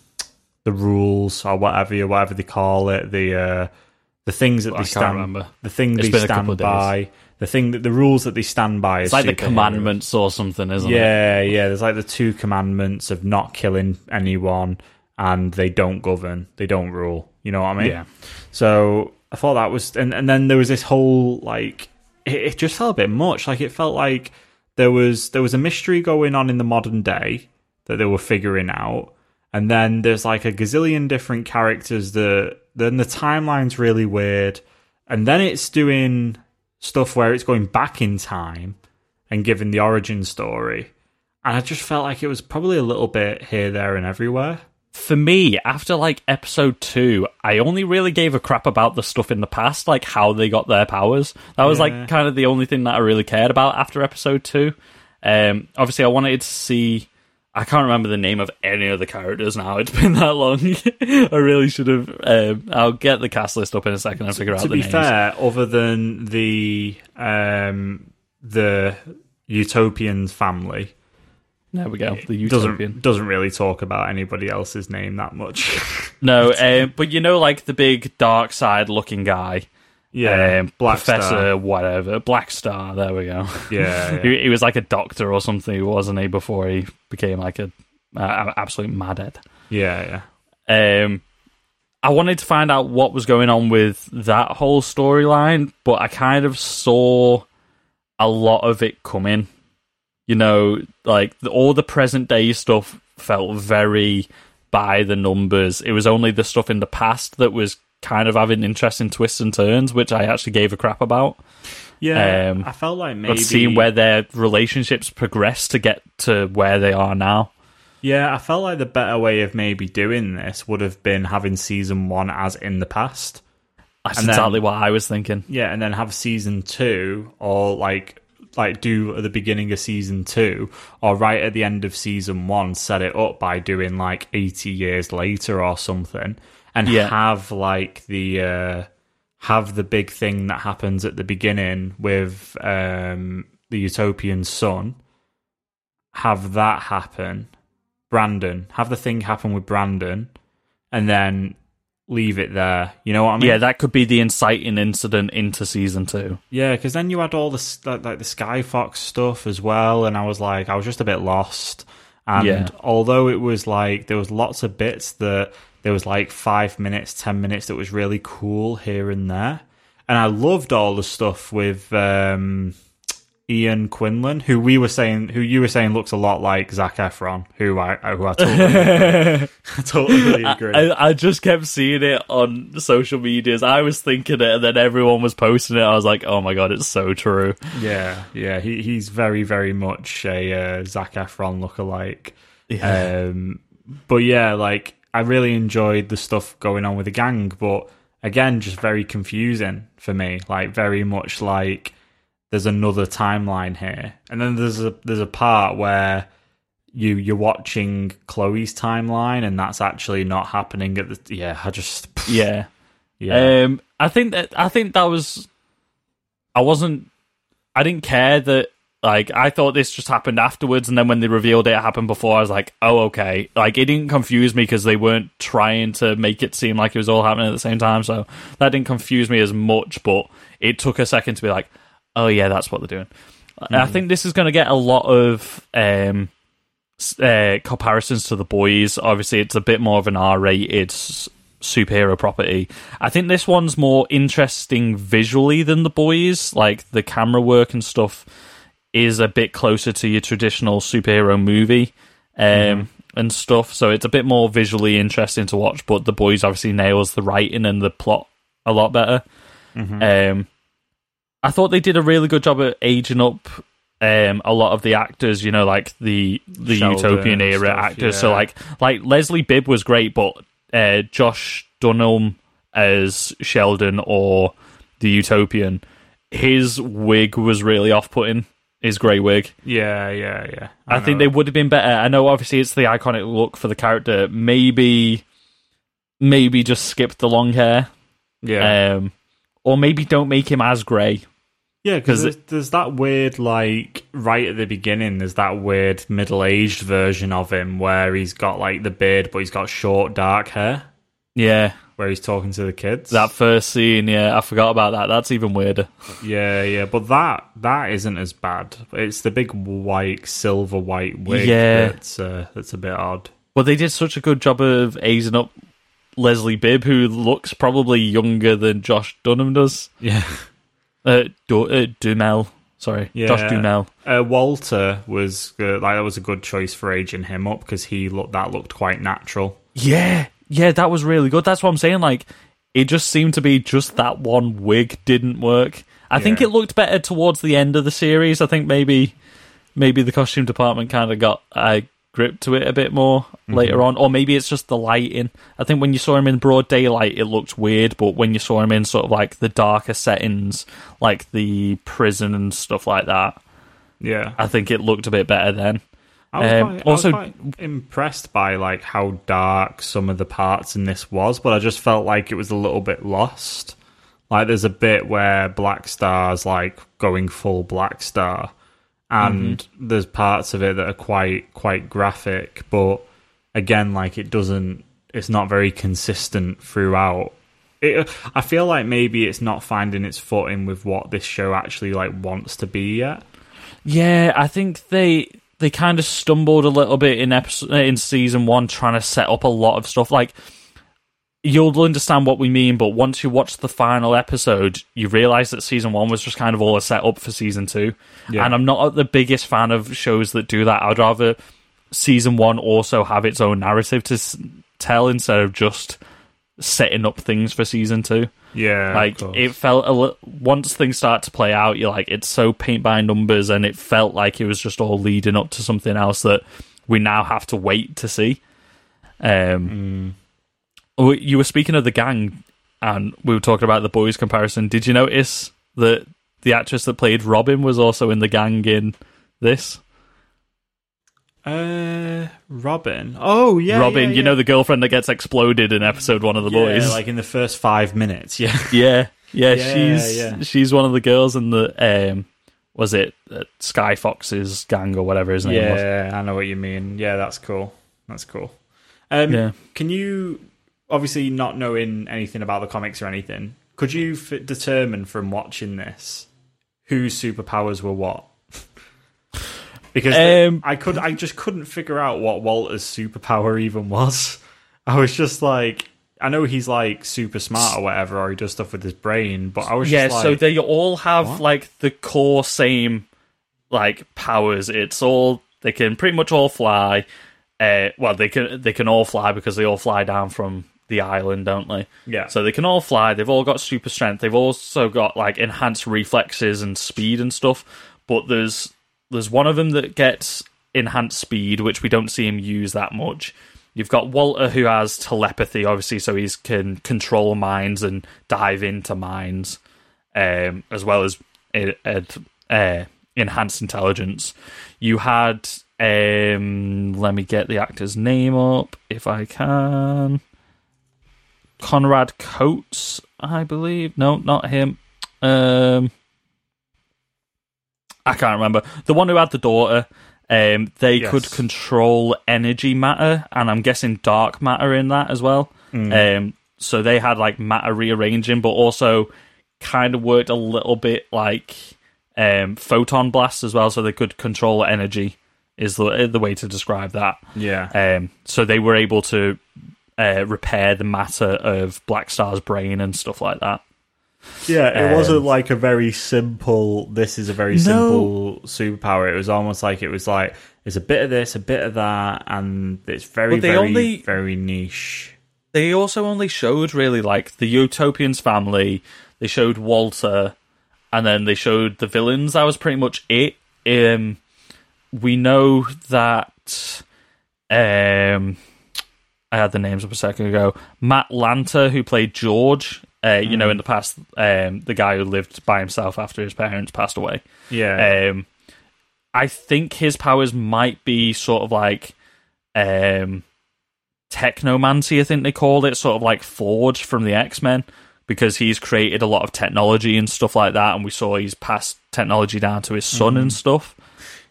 the rules or whatever you whatever they call it, the uh the things that I they stand remember. the thing It's they been a couple stand by, the thing that the rules that they stand by It's like the commandments or something, isn't it? Yeah, yeah. There's like the two commandments of not killing anyone, and they don't govern, they don't rule. You know what I mean? Yeah. So I thought that was, and and then there was this whole like, it, it just felt a bit much. Like it felt like there was there was a mystery going on in the modern day that they were figuring out, and then there's like a gazillion different characters that then the timeline's really weird, and then it's doing stuff where it's going back in time and giving the origin story, and I just felt like it was probably a little bit here, there, and everywhere. For me, after like episode two, I only really gave a crap about the stuff in the past, like how they got their powers. That was Yeah. like kind of the only thing that I really cared about after episode two. Um, obviously, I wanted to see. I can't remember the name of any of the characters now. It's been that long. I really should have. Um, I'll get the cast list up in a second and figure out to the be names. fair, other than the um, the Utopian family, There we go. The doesn't doesn't really talk about anybody else's name that much. No, um, but you know, like the big dark side looking guy. yeah, um, Black Professor, Star. whatever, Black Star. There we go. Yeah, yeah. he, he was like a doctor or something, wasn't he? Before he became like a uh, absolute madhead. yeah, yeah. Um, I wanted to find out what was going on with that whole storyline, but I kind of saw a lot of it coming. You know, like the, all the present day stuff felt very by the numbers. It was only the stuff in the past that was kind of having interesting twists and turns, which I actually gave a crap about. Yeah, Um, I felt like maybe But seeing where their relationships progress to get to where they are now. Yeah, I felt like the better way of maybe doing this would have been having season one as in the past. That's And then- exactly what I was thinking. Yeah, and then have season two or like like do at the beginning of season two or right at the end of season one, set it up by doing like eighty years later or something. And Yeah. have like the uh have the big thing that happens at the beginning with um the utopian son. Have that happen. Brandon. Have the thing happen with Brandon and then leave it there. You know what I mean? Yeah, that could be the inciting incident into season two. Yeah, because then you had all this like, like the Skyfox stuff as well, and I was like, I was just a bit lost. And Yeah. although it was like there was lots of bits that there was like five minutes, ten minutes that was really cool here and there, and I loved all the stuff with um, Ian Quinlan, who we were saying, who you were saying looks a lot like Zac Efron, who I who I totally, I totally agree. I, I just kept seeing it on social medias. I was thinking it, and then everyone was posting it. I was like, "Oh my god, it's so true." Yeah, yeah, he he's very very much a uh, Zac Efron lookalike. Um, but yeah, like I really enjoyed the stuff going on with the gang, but again, just very confusing for me. Like very much like there's another timeline here, and then there's a there's a part where you you're watching Chloe's timeline, and that's actually not happening at the. Yeah, I just Yeah. yeah Um, I think that I think that was. I wasn't. I didn't care that. Like I thought this just happened afterwards, and then when they revealed it, it happened before. I was like, "Oh, okay." Like it didn't confuse me because they weren't trying to make it seem like it was all happening at the same time. So that didn't confuse me as much. But it took a second to be like, "Oh yeah, that's what they're doing." And I think this is going to get a lot of um, uh, comparisons to the boys. Obviously, it's a bit more of an R-rated superhero property. I think this one's more interesting visually than the boys. Like the camera work and stuff is a bit closer to your traditional superhero movie um, and stuff. So it's a bit more visually interesting to watch. But the boys obviously nails the writing and the plot a lot better. Um, I thought they did a really good job at aging up um, a lot of the actors. You know, like the the Sheldon Utopian era stuff, actors. So like like Leslie Bibb was great, but uh, Josh Dunham as Sheldon or the Utopian, his wig was really off putting. His grey wig. yeah yeah yeah. I, think they would have been better. I know, obviously, it's the iconic look for the character. Maybe, maybe just skip the long hair, yeah. um, or maybe don't make him as grey. Yeah, 'Cause because there's, there's that weird, like, right at the beginning, there's that weird middle aged version of him where he's got, like, the beard, but he's got short, dark hair, Yeah, where he's talking to the kids. that first scene. Yeah, I forgot about that. That's even weirder. Yeah, yeah, but that that isn't as bad. It's the big white, silver white wig Yeah. that's, uh, that's a bit odd. But they did such a good job of aging up Leslie Bibb, who looks probably younger than Josh Dunham does. Yeah. Uh, Du- uh Duhamel. Sorry, Yeah. Josh Dumel. Uh, Walter was, uh, like, that was a good choice for aging him up because he looked, that looked quite natural. Yeah, yeah, that was really good. That's what I'm saying. Like, it just seemed to be just that one wig didn't work. I think it looked better towards the end of the series. I think maybe maybe the costume department kind of got a grip to it a bit more Mm-hmm. later on, or maybe it's just the lighting. I think when you saw him in broad daylight, it looked weird, but when you saw him in sort of like the darker settings, like the prison and stuff like that, Yeah. I think it looked a bit better then. I was, Um, quite, also- I was quite impressed by like how dark some of the parts in this was, but I just felt like it was a little bit lost. Like there's a bit where Black Star's like going full Black Star, and Mm-hmm. there's parts of it that are quite quite graphic, but again, like it doesn't, it's not very consistent throughout. It, I feel like maybe it's not finding its footing with what this show actually like wants to be yet. Yeah, I think they they kind of stumbled a little bit in episode in season one, trying to set up a lot of stuff. Like you'll understand what we mean, but once you watch the final episode, you realize that season one was just kind of all a setup for season two. Yeah. And I'm not the biggest fan of shows that do that. I'd rather season one also have its own narrative to s- tell instead of just setting up things for season two. Yeah, Like it felt a li- once things start to play out, you're like it's so paint by numbers, and it felt like it was just all leading up to something else that we now have to wait to see. Um, oh, you were speaking of the gang, and we were talking about the boys comparison. Did you notice that the actress that played Robin was also in the gang in this? Uh, Robin. Oh yeah, Robin, yeah, you know the girlfriend that gets exploded in episode one of the Yeah, boys. like in the first five minutes. Yeah, Yeah, yeah, Yeah, she's yeah. she's one of the girls in the um was it uh, Skyfox's gang or whatever his name was. yeah, I know what you mean. Yeah, that's cool. That's cool. Um, Yeah. Can you, obviously, not knowing anything about the comics or anything, could you f- determine from watching this whose superpowers were what? because the- Um, I could, I just couldn't figure out what Walter's superpower even was. I was just like, I know he's like super smart or whatever, or he does stuff with his brain, but I was Yeah, just like, so they all have What? like the core same like powers. It's all they can pretty much all fly. Uh, well, they can they can all fly because they all fly down from the island, don't they? Yeah. So they can all fly. They've all got super strength. They've also got like enhanced reflexes and speed and stuff. But there's there's one of them that gets enhanced speed, which we don't see him use that much. You've got Walter who has telepathy, obviously, so he can control minds and dive into minds, um, as well as uh, uh, enhanced intelligence. You had, um, let me get the actor's name up if I can. Conrad Coates, I believe. No, not him. Um, I can't remember. The one who had the daughter. Um, they Yes. could control energy matter, and I'm guessing dark matter in that as well. Um, so they had like matter rearranging, but also kind of worked a little bit like um, photon blasts as well. So they could control energy. Is the the way to describe that. yeah, Um, so they were able to uh, repair the matter of Black Star's brain and stuff like that. Yeah, it Um, wasn't like a very simple. This is a very simple superpower. It was almost like it was like there's a bit of this, a bit of that, and it's very, very, only- very niche. They also only showed really like the Utopians family. They showed Walter, and then they showed the villains. That was pretty much it. Um, we know that. Um, I had the names up a second ago. Matt Lanter, who played George, uh, you know, in the past, um, the guy who lived by himself after his parents passed away. Yeah, Um, I think his powers might be sort of like um, technomancy. I think they called it, sort of like Forge from the X Men, because he's created a lot of technology and stuff like that. And we saw he's passed technology down to his son and stuff.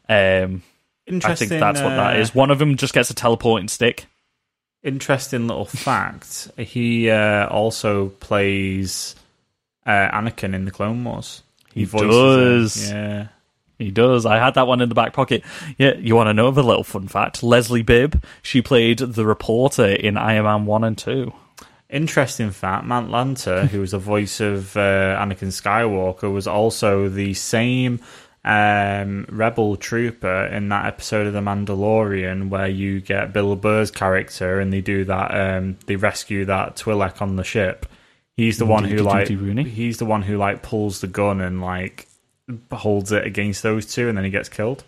Um, I think that's what that uh. One of them just gets a teleporting stick. Interesting little fact. He uh, also plays uh, Anakin in the Clone Wars. He voices him. does. Yeah. He does. I had that one in the back pocket. Yeah, you want to know another little fun fact? Leslie Bibb, she played the reporter in Iron Man 1 and 2. Interesting fact: Matt Lanter, who was the voice of uh, Anakin Skywalker, was also the same um, rebel trooper in that episode of The Mandalorian where you get Bill Burr's character and they do that. Um, they rescue that Twi'lek on the ship. He's the one who like he's the one who like pulls the gun and like holds it against those two, and then he gets killed.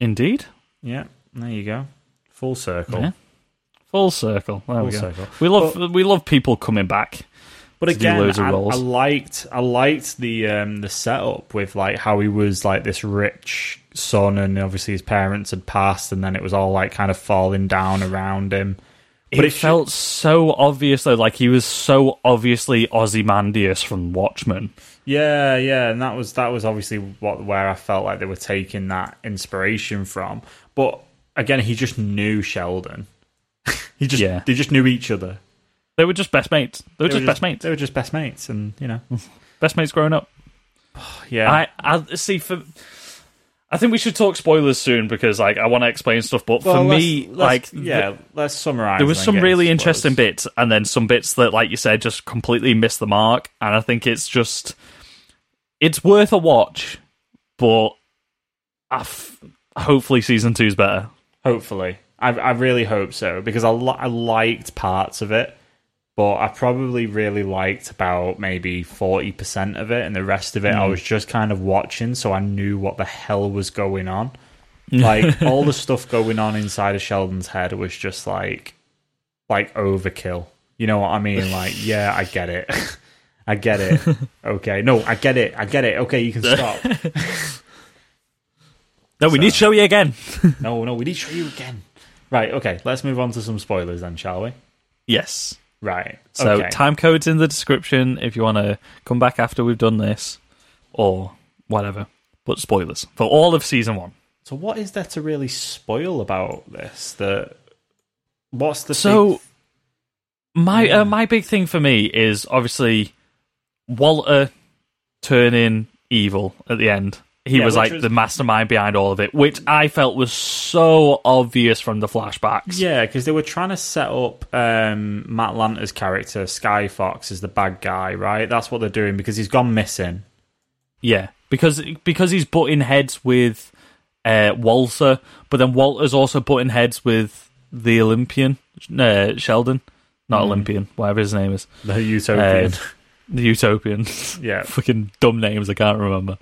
Indeed. Yeah, there you go, full circle. Yeah. Full circle. There Full we go. circle. We love we love people coming back. But again, I. I liked I liked the um, the setup with like how he was like this rich son, and obviously his parents had passed, and then it was all like kind of falling down around him. But it it, sh- felt so obvious though, like he was so obviously Ozymandias from Watchmen. Yeah, yeah, and that was that was obviously what where I felt like they were taking that inspiration from. But again, he just knew Sheldon. he just Yeah. they just knew each other. They were just best mates. They were They just best mates. They were just best mates, and you know, Best mates growing up. yeah. I, I see for. I think we should talk spoilers soon because like I want to explain stuff. But Well, for let's- me, let's- like yeah, let's summarize. there was some really interesting bits and then some bits that like you said just completely missed the mark and i think it's just it's worth a watch but I f- hopefully season two's better Hopefully, I, I really hope so because I li- I liked parts of it, but I probably really liked about maybe forty percent of it, and the rest of it I hmm. was just kind of watching, so I knew what the hell was going on. Like all the stuff going on inside of Sheldon's head was just like, like overkill. You know what I mean? Like, yeah, I get it. I get it. Okay, no, I get it. I get it. Okay, you can stop. no we need to show you again No, no, we need to show you again. Right, okay, let's move on to some spoilers then, shall we? yes Right. so okay. time codes in the description if you want to come back after we've done this or whatever but spoilers for all of season one So what is there to really spoil about this? That what's the So, big- my uh, my big thing for me is obviously Walter turning evil at the end. He Yeah, was like was- the mastermind behind all of it, which I felt was so obvious from the flashbacks. yeah, because they were trying to set up um, Matt Lanter's character Skyfox as the bad guy, right? That's what they're doing because he's gone missing. Yeah, because because he's butting heads with uh, Walter, but then Walter's also butting heads with the Olympian uh, Sheldon, not Hmm. Olympian, whatever his name is, The Utopian. Uh, the Utopians. yeah. fucking dumb names I can't remember.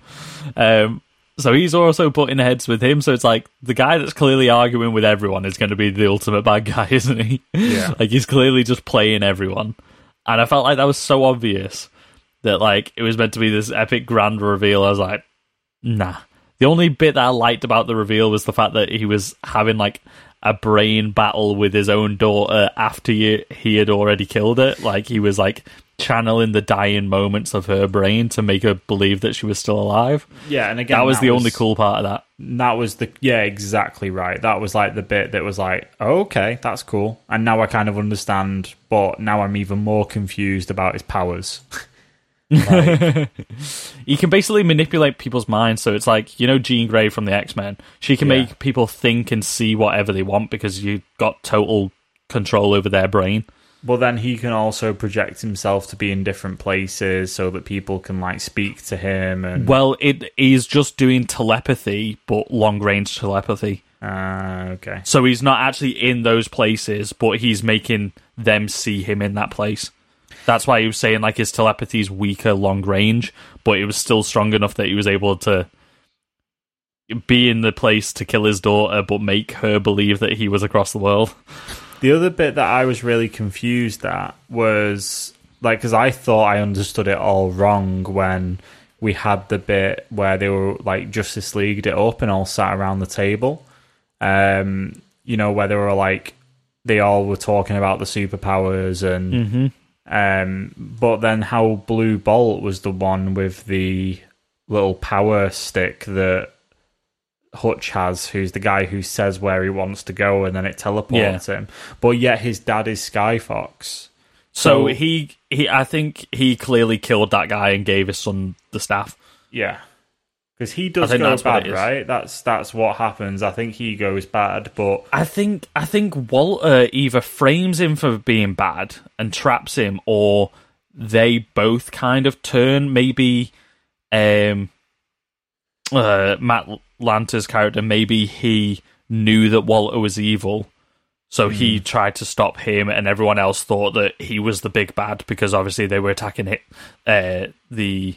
Um, so he's also putting heads with him. So it's like the guy that's clearly arguing with everyone is going to be the ultimate bad guy, isn't he? Yeah. like he's clearly just playing everyone. And I felt like that was so obvious that like it was meant to be this epic grand reveal. I was like, nah. The only bit that I liked about the reveal was the fact that he was having like a brain battle with his own daughter after he, he had already killed it. Like he was like channeling the dying moments of her brain to make her believe that she was still alive. Yeah, and again That was the only cool part of that. That was the yeah, exactly right. That was like the bit that was like, oh, okay, that's cool. And now I kind of understand, but now I'm even more confused about his powers. He can basically manipulate people's minds. So it's like, you know, Jean Grey from the X Men. She can Yeah. make people think and see whatever they want because you got total control over their brain. But then he can also project himself to be in different places so that people can like speak to him and Well, it is just doing telepathy, but long range telepathy. Ah, okay. So he's not actually in those places, but he's making them see him in that place. That's why he was saying like his telepathy is weaker long range, but it was still strong enough that he was able to be in the place to kill his daughter, but make her believe that he was across the world. The other bit that I was really confused at was like because I thought I understood it all wrong when we had the bit where they were like Justice Leagued it up and all sat around the table. Um, you know where they were like they all were talking about the superpowers and um, but then how Blue Bolt was the one with the little power stick that Hutch has, who's the guy who says where he wants to go and then it teleports him. But yet his dad is Skyfox. So So- he he I think he clearly killed that guy and gave his son the staff. Yeah. Because he does go bad, right? That's that's what happens. I think he goes bad, but I think I think Walter either frames him for being bad and traps him, or they both kind of turn. Maybe um, uh, Matt Lanter's character, maybe he knew that Walter was evil, So he Hmm. tried to stop him, and everyone else thought that he was the big bad because obviously they were attacking it, uh, the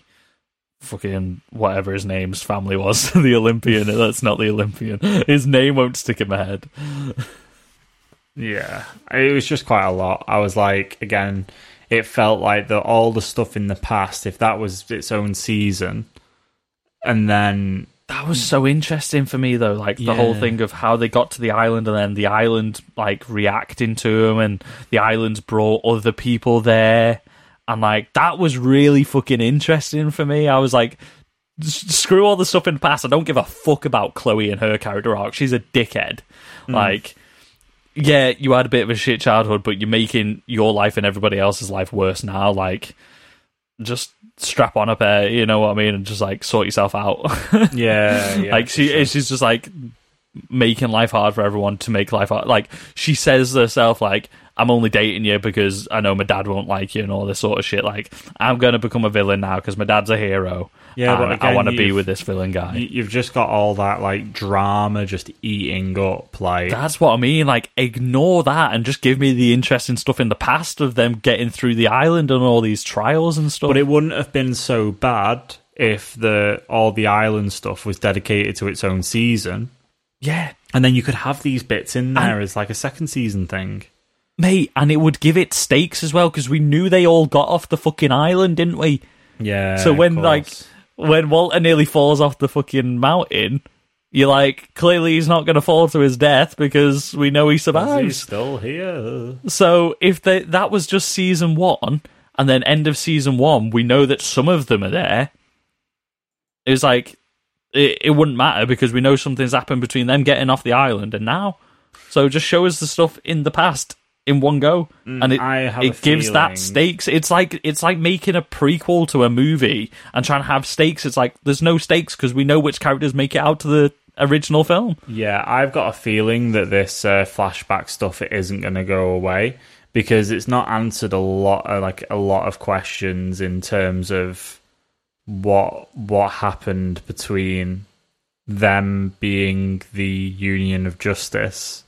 fucking whatever his name's family was, the Olympian. That's not the Olympian. His name won't stick in my head. Yeah, it was just quite a lot. I was like, again, it felt like the all the stuff in the past, if that was its own season, and then That was so interesting for me, though. Like the whole thing of how they got to the island, and then the island like reacting to them, and the islands brought other people there, and like that was really fucking interesting for me. I was like, screw all the stuff in the past. I don't give a fuck about Chloe and her character arc. She's a dickhead. Hmm. Like, yeah, you had a bit of a shit childhood, but you're making your life and everybody else's life worse now. Like, just strap on a pair, you know what I mean, and just like sort yourself out. yeah, yeah like she, sure. she's just like making life hard for everyone to make life hard. Like she says herself, like I'm only dating you because I know my dad won't like you and all this sort of shit. Like I'm gonna become a villain now because my dad's a hero. Yeah, but and I want to be with this villain guy. You- You've just got all that like drama just eating up, like That's what I mean. Like, ignore that and just give me the interesting stuff in the past of them getting through the island and all these trials and stuff. But it wouldn't have been so bad if the all the island stuff was dedicated to its own season, yeah, and then you could have these bits in there And- as like a second season thing. mate, and it would give it stakes as well because we knew they all got off the fucking island, didn't we? Yeah. So when like. When Walter nearly falls off the fucking mountain, you're like, clearly he's not going to fall to his death because we know he survives. he's still here. So if they, that was just season one, and then end of season one, we know that some of them are there. It's like it, it wouldn't matter because we know something's happened between them getting off the island and now. So just show us the stuff in the past in one go, and it Mm, I have it gives feeling- that stakes. It's like it's like making a prequel to a movie and trying to have stakes. It's like there's no stakes because we know which characters make it out to the original film. Yeah, I've got a feeling that this uh, flashback stuff it isn't going to go away because it's not answered a lot, uh, like a lot of questions in terms of what what happened between them being the Union of Justice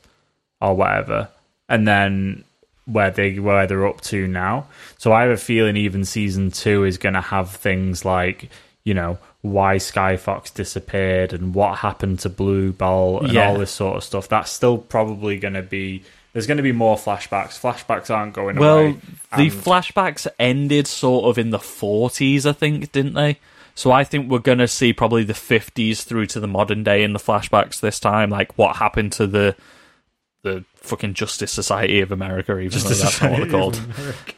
or whatever, and then where they where they're up to now. So I have a feeling even season two is going to have things like you know why Skyfox disappeared and what happened to Blue Ball and Yeah. all this sort of stuff. That's still probably going to be. There's going to be more flashbacks. Flashbacks aren't going Well, away. the And- flashbacks ended sort of in the 40s, I think, didn't they? So I think we're going to see probably the 50s through to the modern day in the flashbacks this time, like what happened to the the fucking Justice Society of America, even though that's not what they're called.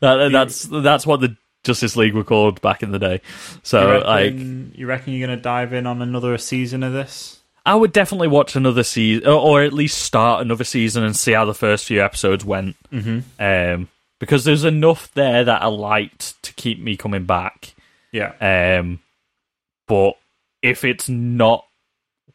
that, that's that's what the Justice League were called back in the day. you So like you reckon you're going to dive in on another season of this? I would definitely watch another season, or, or at least start another season and see how the first few episodes went. Mm-hmm. Um, because there's enough there that I liked to keep me coming back. Yeah. Um, but if it's not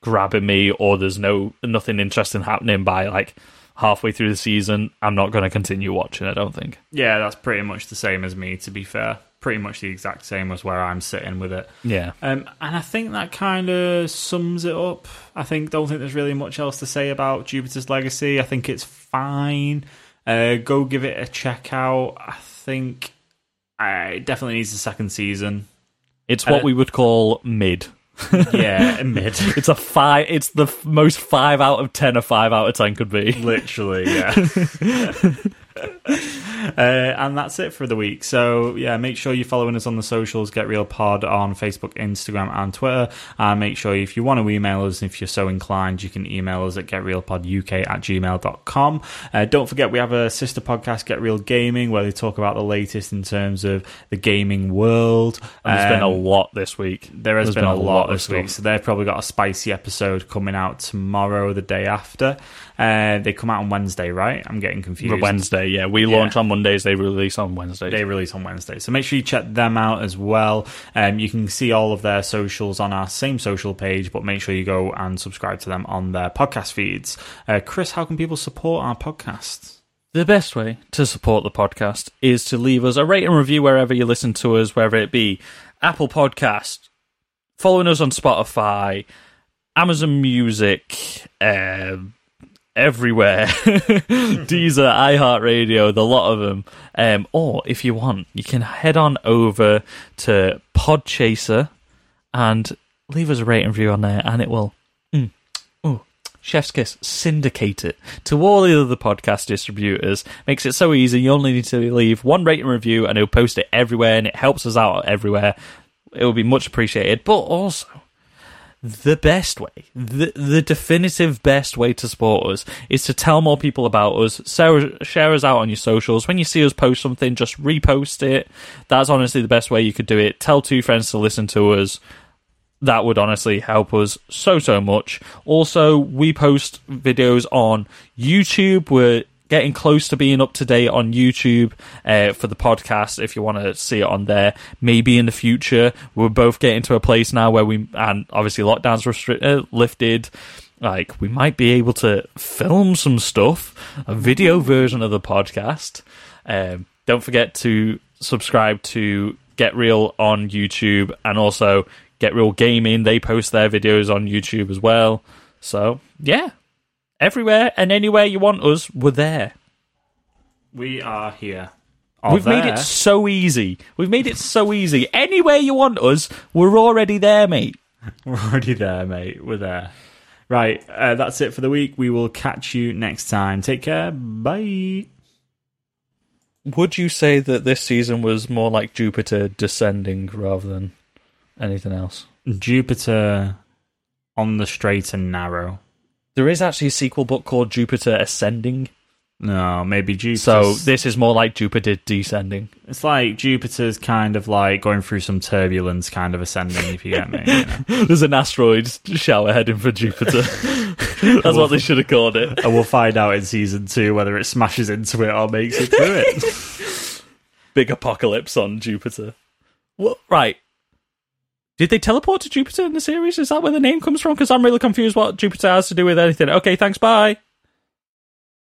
grabbing me, or there's no nothing interesting happening by like halfway through the season, I'm not going to continue watching. I don't think. Yeah, that's pretty much the same as me, to be fair. Pretty much the exact same as where I'm sitting with it. Yeah. Um, and I think that kind of sums it up. I think don't think there's really much else to say about Jupiter's Legacy. I think it's fine. Uh, go give it a check out. I think uh, it definitely needs a second season. It's what Uh, we would call mid. Yeah, mid. It's a five. It's the f- most five out of ten a five out of ten could be. Literally, yeah. uh, and that's it for the week. So, yeah, make sure you're following us on the socials, Get Real Pod on Facebook, Instagram, and Twitter. And make sure if you want to email us, if you're so inclined, you can email us at getrealpoduk at gmail.com. Uh, don't forget, we have a sister podcast, Get Real Gaming, where they talk about the latest in terms of the gaming world. And there's been a Um, lot this week. there has There's been, a lot, of this week, so they've probably got a spicy episode coming out tomorrow, the day after. Uh, they come out on Wednesday, right? I'm getting confused. Wednesday, yeah. We Yeah. launch on Mondays. They release on Wednesdays. They release on Wednesday, so make sure you check them out as well. Um, you can see all of their socials on our same social page, but make sure you go and subscribe to them on their podcast feeds. Uh, Chris, how can people support our podcast? The best way to support the podcast is to leave us a rate and review wherever you listen to us, whether it be Apple Podcast, following us on Spotify, Amazon Music, um, everywhere. Deezer, iHeartRadio, the lot of them. Um, or if you want, you can head on over to Podchaser and leave us a rating review on there, and it will. Mm, oh, Chef's Kiss, syndicate it to all the other podcast distributors. Makes it so easy. You only need to leave one rating review, and it'll post it everywhere, and it helps us out everywhere. It will be much appreciated. But also, the best way, the the definitive best way to support us is to tell more people about us, share, share us out on your socials. When you see us post something, just repost it. That's honestly the best way you could do it. Tell two friends to listen to us. That would honestly help us so so much. Also, we post videos on YouTube. We're getting close to being up to date on YouTube uh, for the podcast. If you want to see it on there, maybe in the future we're both getting to a place now where we and obviously lockdowns restri- uh, lifted. Like we might be able to film some stuff, a video version of the podcast. Um, don't forget to subscribe to Get Real on YouTube and also Get Real Gaming. They post their videos on YouTube as well. So yeah, everywhere and anywhere you want us, we're there. We are here. Or We've made it so easy. We've made it so easy. Anywhere you want us, we're already there, mate. We're already there, mate. We're there. Right, uh, that's it for the week. We will catch you next time. Take care. Bye. Would you say that this season was more like Jupiter descending rather than anything else? Jupiter on the straight and narrow. There is actually a sequel book called Jupiter Ascending. No, maybe Jupiter. So this is more like Jupiter descending. it's like Jupiter's kind of like going through some turbulence, kind of ascending. If you get me. you know? There's an asteroid shower heading for Jupiter. That's what they should have called it. and we'll find out in season two whether it smashes into it or makes it through it. Big apocalypse on Jupiter. What? Right. Did they teleport to Jupiter in the series? Is that where the name comes from? Because I'm really confused what Jupiter has to do with anything. Okay, thanks. Bye.